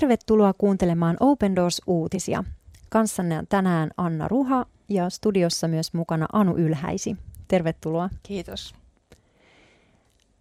Tervetuloa kuuntelemaan Open Doors-uutisia. Kanssanne on tänään Anna Ruha ja studiossa myös mukana Anu Ylhäisi. Tervetuloa. Kiitos.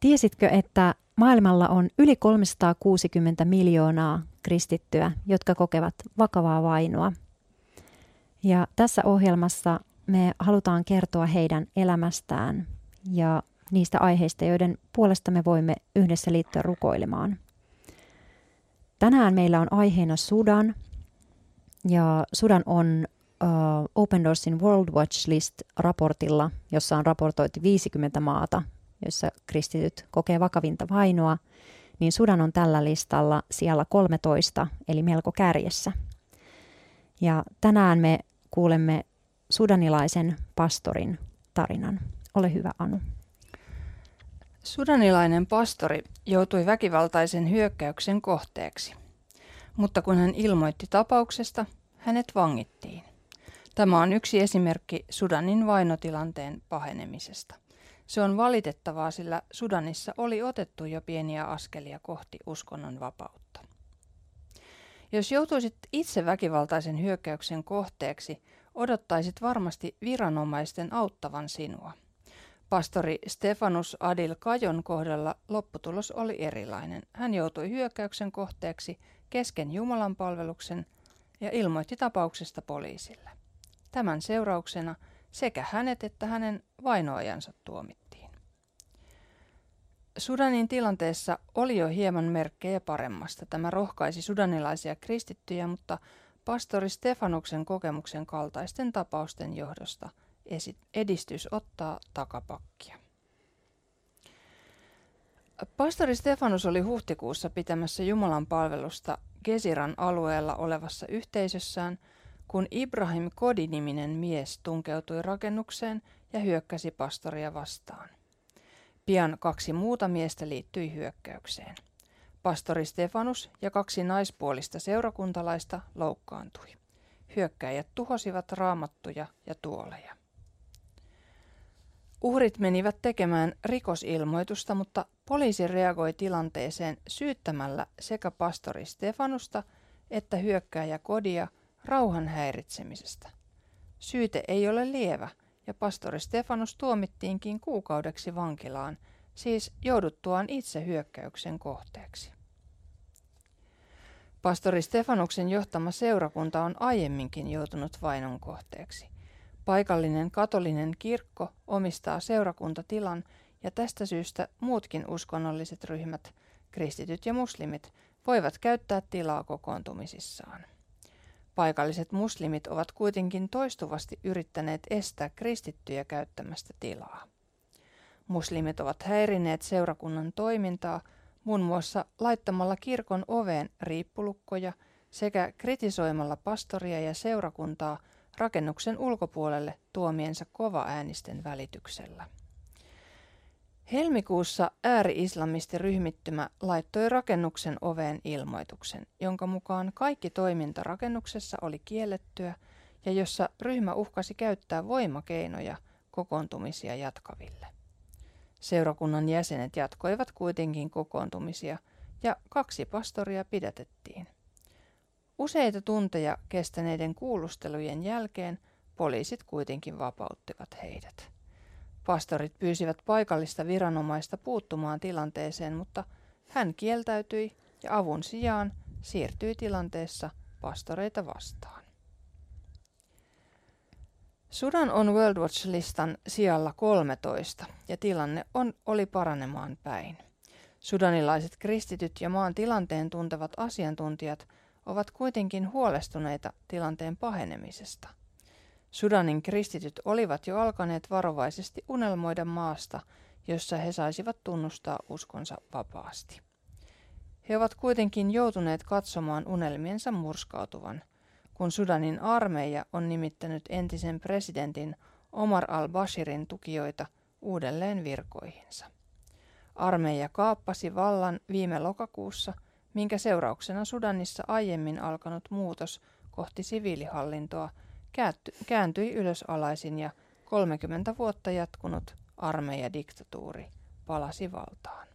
Tiesitkö, että maailmalla on yli 360 miljoonaa kristittyä, jotka kokevat vakavaa vainoa? Ja tässä ohjelmassa me halutaan kertoa heidän elämästään ja niistä aiheista, joiden puolesta me voimme yhdessä liittyä rukoilemaan. Tänään meillä on aiheena Sudan, ja Sudan on uh, Open Doorsin World Watch List-raportilla, jossa on raportoitu 50 maata, joissa kristityt kokee vakavinta vainoa, niin Sudan on tällä listalla siellä 13, eli melko kärjessä. Ja tänään me kuulemme sudanilaisen pastorin tarinan. Ole hyvä, Anu. Sudanilainen pastori joutui väkivaltaisen hyökkäyksen kohteeksi, mutta kun hän ilmoitti tapauksesta, hänet vangittiin. Tämä on yksi esimerkki Sudanin vainotilanteen pahenemisesta. Se on valitettavaa, sillä Sudanissa oli otettu jo pieniä askelia kohti uskonnon vapautta. Jos joutuisit itse väkivaltaisen hyökkäyksen kohteeksi, odottaisit varmasti viranomaisten auttavan sinua – Pastori Stefanus Adil Kajon kohdalla lopputulos oli erilainen. Hän joutui hyökkäyksen kohteeksi kesken Jumalan palveluksen ja ilmoitti tapauksesta poliisille. Tämän seurauksena sekä hänet että hänen vainoajansa tuomittiin. Sudanin tilanteessa oli jo hieman merkkejä paremmasta. Tämä rohkaisi sudanilaisia kristittyjä, mutta pastori Stefanuksen kokemuksen kaltaisten tapausten johdosta – edistys ottaa takapakkia. Pastori Stefanus oli huhtikuussa pitämässä Jumalan palvelusta Gesiran alueella olevassa yhteisössään, kun Ibrahim Kodi-niminen mies tunkeutui rakennukseen ja hyökkäsi pastoria vastaan. Pian kaksi muuta miestä liittyi hyökkäykseen. Pastori Stefanus ja kaksi naispuolista seurakuntalaista loukkaantui. Hyökkäjät tuhosivat raamattuja ja tuoleja. Uhrit menivät tekemään rikosilmoitusta, mutta poliisi reagoi tilanteeseen syyttämällä sekä pastori Stefanusta että hyökkääjä Kodia rauhan häiritsemisestä. Syyte ei ole lievä ja pastori Stefanus tuomittiinkin kuukaudeksi vankilaan, siis jouduttuaan itse hyökkäyksen kohteeksi. Pastori Stefanuksen johtama seurakunta on aiemminkin joutunut vainon kohteeksi – Paikallinen katolinen kirkko omistaa seurakuntatilan ja tästä syystä muutkin uskonnolliset ryhmät, kristityt ja muslimit, voivat käyttää tilaa kokoontumisissaan. Paikalliset muslimit ovat kuitenkin toistuvasti yrittäneet estää kristittyjä käyttämästä tilaa. Muslimit ovat häirineet seurakunnan toimintaa muun muassa laittamalla kirkon oveen riippulukkoja sekä kritisoimalla pastoria ja seurakuntaa – rakennuksen ulkopuolelle tuomiensa kova-äänisten välityksellä. Helmikuussa ääri-islamistiryhmittymä laittoi rakennuksen oveen ilmoituksen, jonka mukaan kaikki toiminta rakennuksessa oli kiellettyä ja jossa ryhmä uhkasi käyttää voimakeinoja kokoontumisia jatkaville. Seurakunnan jäsenet jatkoivat kuitenkin kokoontumisia ja kaksi pastoria pidätettiin. Useita tunteja kestäneiden kuulustelujen jälkeen poliisit kuitenkin vapauttivat heidät. Pastorit pyysivät paikallista viranomaista puuttumaan tilanteeseen, mutta hän kieltäytyi ja avun sijaan siirtyi tilanteessa pastoreita vastaan. Sudan on World Watch-listan sijalla 13 ja tilanne on, oli paranemaan päin. Sudanilaiset kristityt ja maan tilanteen tuntevat asiantuntijat – ovat kuitenkin huolestuneita tilanteen pahenemisesta. Sudanin kristityt olivat jo alkaneet varovaisesti unelmoida maasta, jossa he saisivat tunnustaa uskonsa vapaasti. He ovat kuitenkin joutuneet katsomaan unelmiensa murskautuvan, kun Sudanin armeija on nimittänyt entisen presidentin Omar al-Bashirin tukijoita uudelleen virkoihinsa. Armeija kaappasi vallan viime lokakuussa – minkä seurauksena Sudanissa aiemmin alkanut muutos kohti siviilihallintoa kääntyi ylösalaisin ja 30 vuotta jatkunut armeijadiktatuuri palasi valtaan.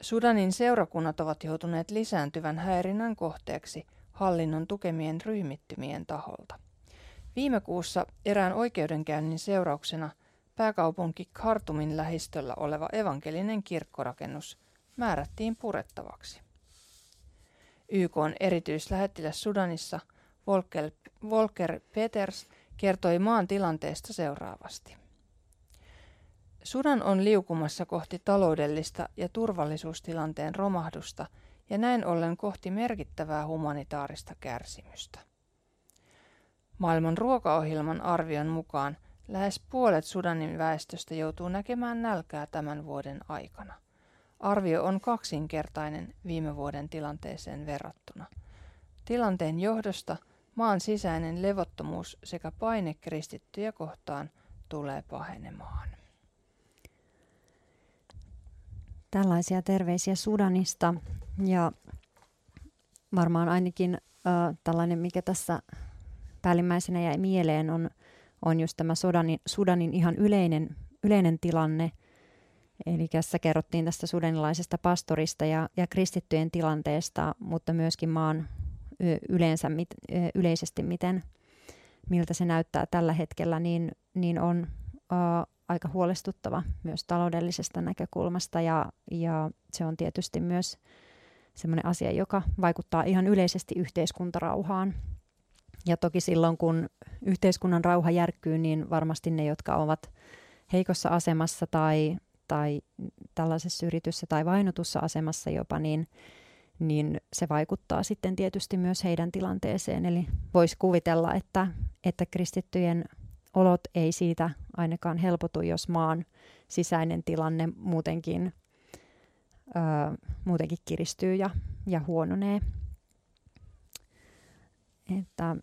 Sudanin seurakunnat ovat joutuneet lisääntyvän häirinnän kohteeksi hallinnon tukemien ryhmittymien taholta. Viime kuussa erään oikeudenkäynnin seurauksena pääkaupunki Khartumin lähistöllä oleva evankelinen kirkkorakennus määrättiin purettavaksi. YK on erityislähettiläs Sudanissa Volker, Volker Peters kertoi maan tilanteesta seuraavasti. Sudan on liukumassa kohti taloudellista ja turvallisuustilanteen romahdusta ja näin ollen kohti merkittävää humanitaarista kärsimystä. Maailman ruokaohjelman arvion mukaan lähes puolet Sudanin väestöstä joutuu näkemään nälkää tämän vuoden aikana. Arvio on kaksinkertainen viime vuoden tilanteeseen verrattuna. Tilanteen johdosta maan sisäinen levottomuus sekä paine kristittyjä kohtaan tulee pahenemaan. Tällaisia terveisiä Sudanista ja varmaan ainakin äh, tällainen, mikä tässä päällimmäisenä jäi mieleen, on, on just tämä Sudanin, Sudanin ihan yleinen, yleinen tilanne. Eli tässä kerrottiin tästä sudanilaisesta pastorista ja, ja kristittyjen tilanteesta, mutta myöskin maan yleensä, mit, yleisesti, miten, miltä se näyttää tällä hetkellä, niin, niin on uh, aika huolestuttava myös taloudellisesta näkökulmasta ja, ja se on tietysti myös sellainen asia, joka vaikuttaa ihan yleisesti yhteiskuntarauhaan. Ja toki silloin, kun yhteiskunnan rauha järkkyy, niin varmasti ne, jotka ovat heikossa asemassa tai, tai tällaisessa yrityssä tai vainotussa asemassa jopa, niin, niin se vaikuttaa sitten tietysti myös heidän tilanteeseen. Eli voisi kuvitella, että, että kristittyjen olot ei siitä ainakaan helpotu, jos maan sisäinen tilanne muutenkin, ö, muutenkin kiristyy ja, ja huononee. Että,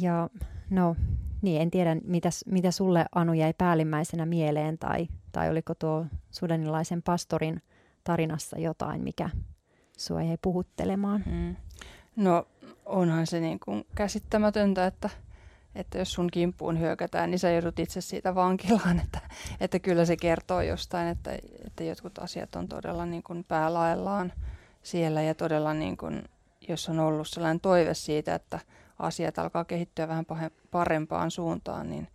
ja no, niin en tiedä, mitä, mitä sulle Anu jäi päällimmäisenä mieleen tai, tai oliko tuo sudanilaisen pastorin tarinassa jotain, mikä sua jäi puhuttelemaan? Mm. No onhan se niin kuin käsittämätöntä, että että jos sun kimppuun hyökätään, niin sä joudut itse siitä vankilaan, että, että kyllä se kertoo jostain, että, että jotkut asiat on todella niin kuin päälaellaan siellä ja todella niin kuin, jos on ollut sellainen toive siitä, että asiat alkaa kehittyä vähän parempaan suuntaan, niin,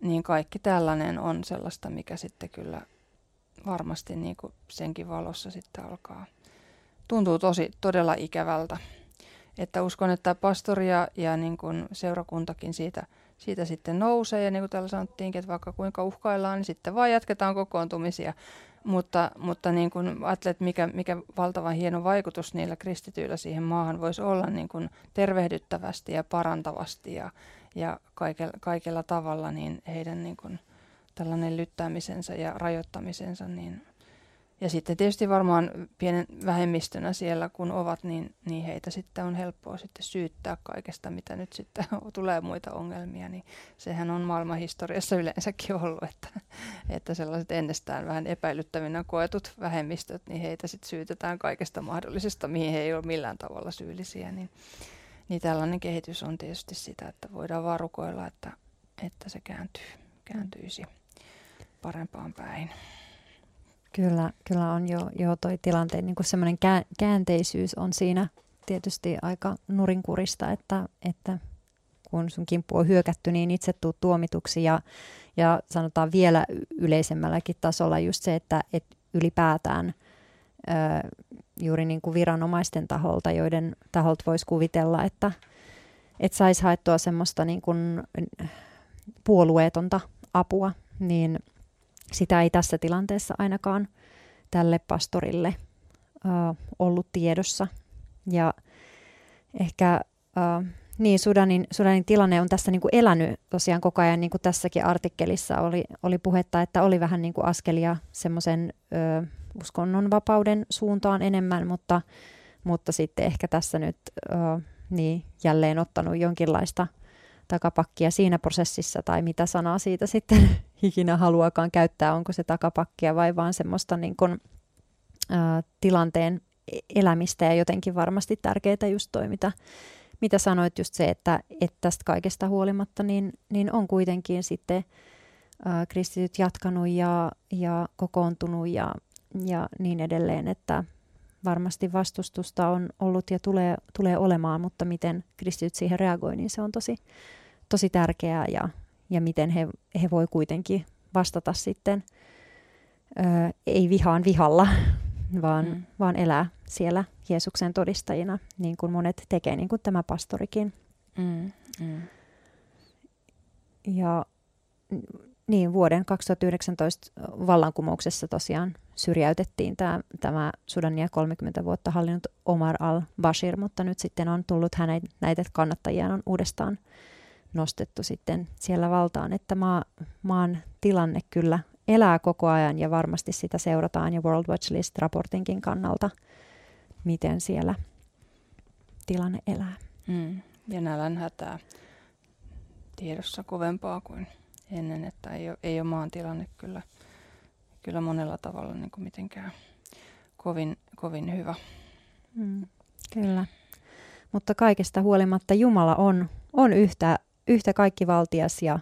niin kaikki tällainen on sellaista, mikä sitten kyllä varmasti niin kuin senkin valossa sitten alkaa. Tuntuu tosi todella ikävältä. Että uskon, että pastori ja, ja niin kuin seurakuntakin siitä, siitä sitten nousee. Ja niin kuin täällä sanottiinkin, että vaikka kuinka uhkaillaan, niin sitten vaan jatketaan kokoontumisia. Mutta, mutta niin kuin ajattelet, mikä, mikä valtavan hieno vaikutus niillä kristityillä siihen maahan voisi olla niin kuin tervehdyttävästi ja parantavasti ja, ja kaikella, kaikella tavalla, niin heidän niin kuin tällainen lyttäämisensä ja rajoittamisensa, niin ja sitten tietysti varmaan pienen vähemmistönä siellä kun ovat, niin, niin heitä sitten on helppoa sitten syyttää kaikesta, mitä nyt sitten tulee muita ongelmia. Niin sehän on maailmanhistoriassa yleensäkin ollut, että, että sellaiset ennestään vähän epäilyttävinä koetut vähemmistöt, niin heitä sitten syytetään kaikesta mahdollisesta, mihin he ei ole millään tavalla syyllisiä. Niin, niin tällainen kehitys on tietysti sitä, että voidaan varukoilla, että, että se kääntyy, kääntyisi parempaan päin. Kyllä, kyllä on jo, jo toi tilanteen niin semmoinen käänteisyys on siinä tietysti aika nurinkurista, että, että kun sun kimppu on hyökätty, niin itse tuu tuomituksi ja, ja sanotaan vielä yleisemmälläkin tasolla just se, että, että ylipäätään ö, juuri niin kuin viranomaisten taholta, joiden taholta voisi kuvitella, että, että saisi haettua semmoista niin kuin puolueetonta apua, niin – sitä ei tässä tilanteessa ainakaan tälle pastorille äh, ollut tiedossa. Ja ehkä äh, niin, Sudanin, Sudanin tilanne on tässä niin kuin elänyt tosiaan koko ajan, niin kuin tässäkin artikkelissa oli, oli puhetta, että oli vähän niin kuin askelia semmoisen uskonnonvapauden suuntaan enemmän, mutta, mutta sitten ehkä tässä nyt ö, niin, jälleen ottanut jonkinlaista – takapakkia siinä prosessissa tai mitä sanaa siitä sitten ikinä haluakaan käyttää, onko se takapakkia vai vaan semmoista niin kuin, ä, tilanteen e-, elämistä ja jotenkin varmasti tärkeää just toi, mitä, mitä sanoit, just se, että, että tästä kaikesta huolimatta niin, niin on kuitenkin sitten ä, kristityt jatkanut ja, ja kokoontunut ja, ja niin edelleen, että varmasti vastustusta on ollut ja tulee, tulee olemaan, mutta miten kristityt siihen reagoi, niin se on tosi, tosi tärkeää ja, ja miten he, he voi kuitenkin vastata sitten, ö, ei vihaan vihalla, vaan, mm. vaan elää siellä Jeesuksen todistajina, niin kuin monet tekee, niin kuin tämä pastorikin. Mm. Mm. Ja niin, vuoden 2019 vallankumouksessa tosiaan syrjäytettiin tämä, tämä Sudania 30 vuotta hallinnut Omar al-Bashir, mutta nyt sitten on tullut hänet, näitä kannattajia on uudestaan nostettu sitten siellä valtaan, että maa, maan tilanne kyllä elää koko ajan ja varmasti sitä seurataan ja World Watch List-raportinkin kannalta, miten siellä tilanne elää. Mm. Ja nälänhätää tiedossa kovempaa kuin ennen, että ei ole, ei ole maan tilanne kyllä, kyllä monella tavalla niin kuin mitenkään kovin, kovin hyvä. Mm, kyllä. Mutta kaikesta huolimatta Jumala on, on yhtä, yhtä kaikkivaltias ja,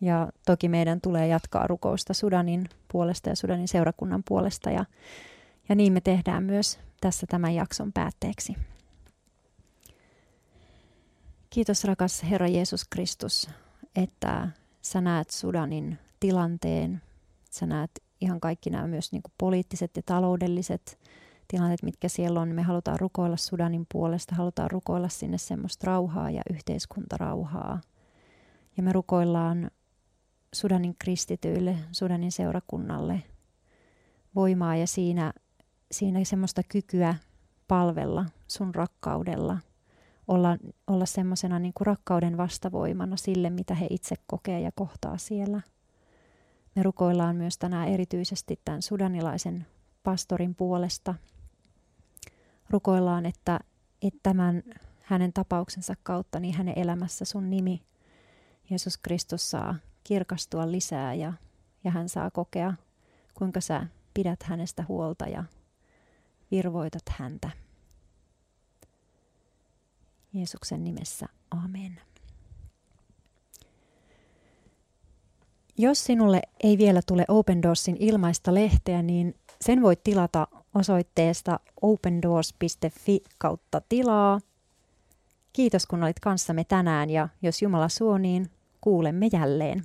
ja toki meidän tulee jatkaa rukousta Sudanin puolesta ja Sudanin seurakunnan puolesta ja, ja niin me tehdään myös tässä tämän jakson päätteeksi. Kiitos rakas Herra Jeesus Kristus, että sä näet Sudanin tilanteen, sä näet ihan kaikki nämä myös niin kuin poliittiset ja taloudelliset tilanteet, mitkä siellä on. Me halutaan rukoilla Sudanin puolesta, halutaan rukoilla sinne semmoista rauhaa ja yhteiskuntarauhaa. Ja me rukoillaan Sudanin kristityille, Sudanin seurakunnalle voimaa ja siinä, siinä semmoista kykyä palvella sun rakkaudella – olla, olla semmoisena niin rakkauden vastavoimana sille, mitä he itse kokee ja kohtaa siellä. Me rukoillaan myös tänään erityisesti tämän sudanilaisen pastorin puolesta. Rukoillaan, että, että tämän hänen tapauksensa kautta niin hänen elämässä sun nimi Jeesus Kristus saa kirkastua lisää ja, ja hän saa kokea, kuinka sä pidät hänestä huolta ja virvoitat häntä. Jeesuksen nimessä, amen. Jos sinulle ei vielä tule Open Doorsin ilmaista lehteä, niin sen voit tilata osoitteesta opendoors.fi kautta tilaa. Kiitos kun olit kanssamme tänään ja jos Jumala suo, niin kuulemme jälleen.